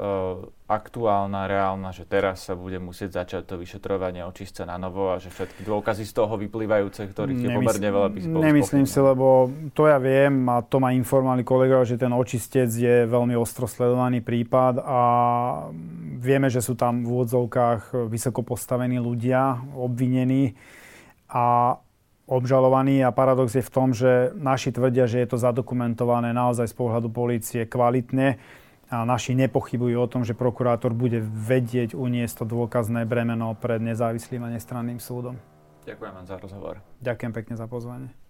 Speaker 2: aktuálna, reálna, že teraz sa bude musieť začať to vyšetrovanie očistca na novo a že všetky dôkazy z toho vyplývajúce, ktorých je pomerne veľa by
Speaker 3: Nemyslím si, lebo to ja viem a to ma informovali kolegovia, že ten očistec je veľmi ostro sledovaný prípad a vieme, že sú tam v úvodzovkách vysoko postavení ľudia, obvinení a obžalovaní a paradox je v tom, že naši tvrdia, že je to zadokumentované naozaj z pohľadu polície kvalitne a naši nepochybujú o tom, že prokurátor bude vedieť uniesť to dôkazné bremeno pred nezávislým a nestranným súdom.
Speaker 2: Ďakujem vám za rozhovor.
Speaker 3: Ďakujem pekne za pozvanie.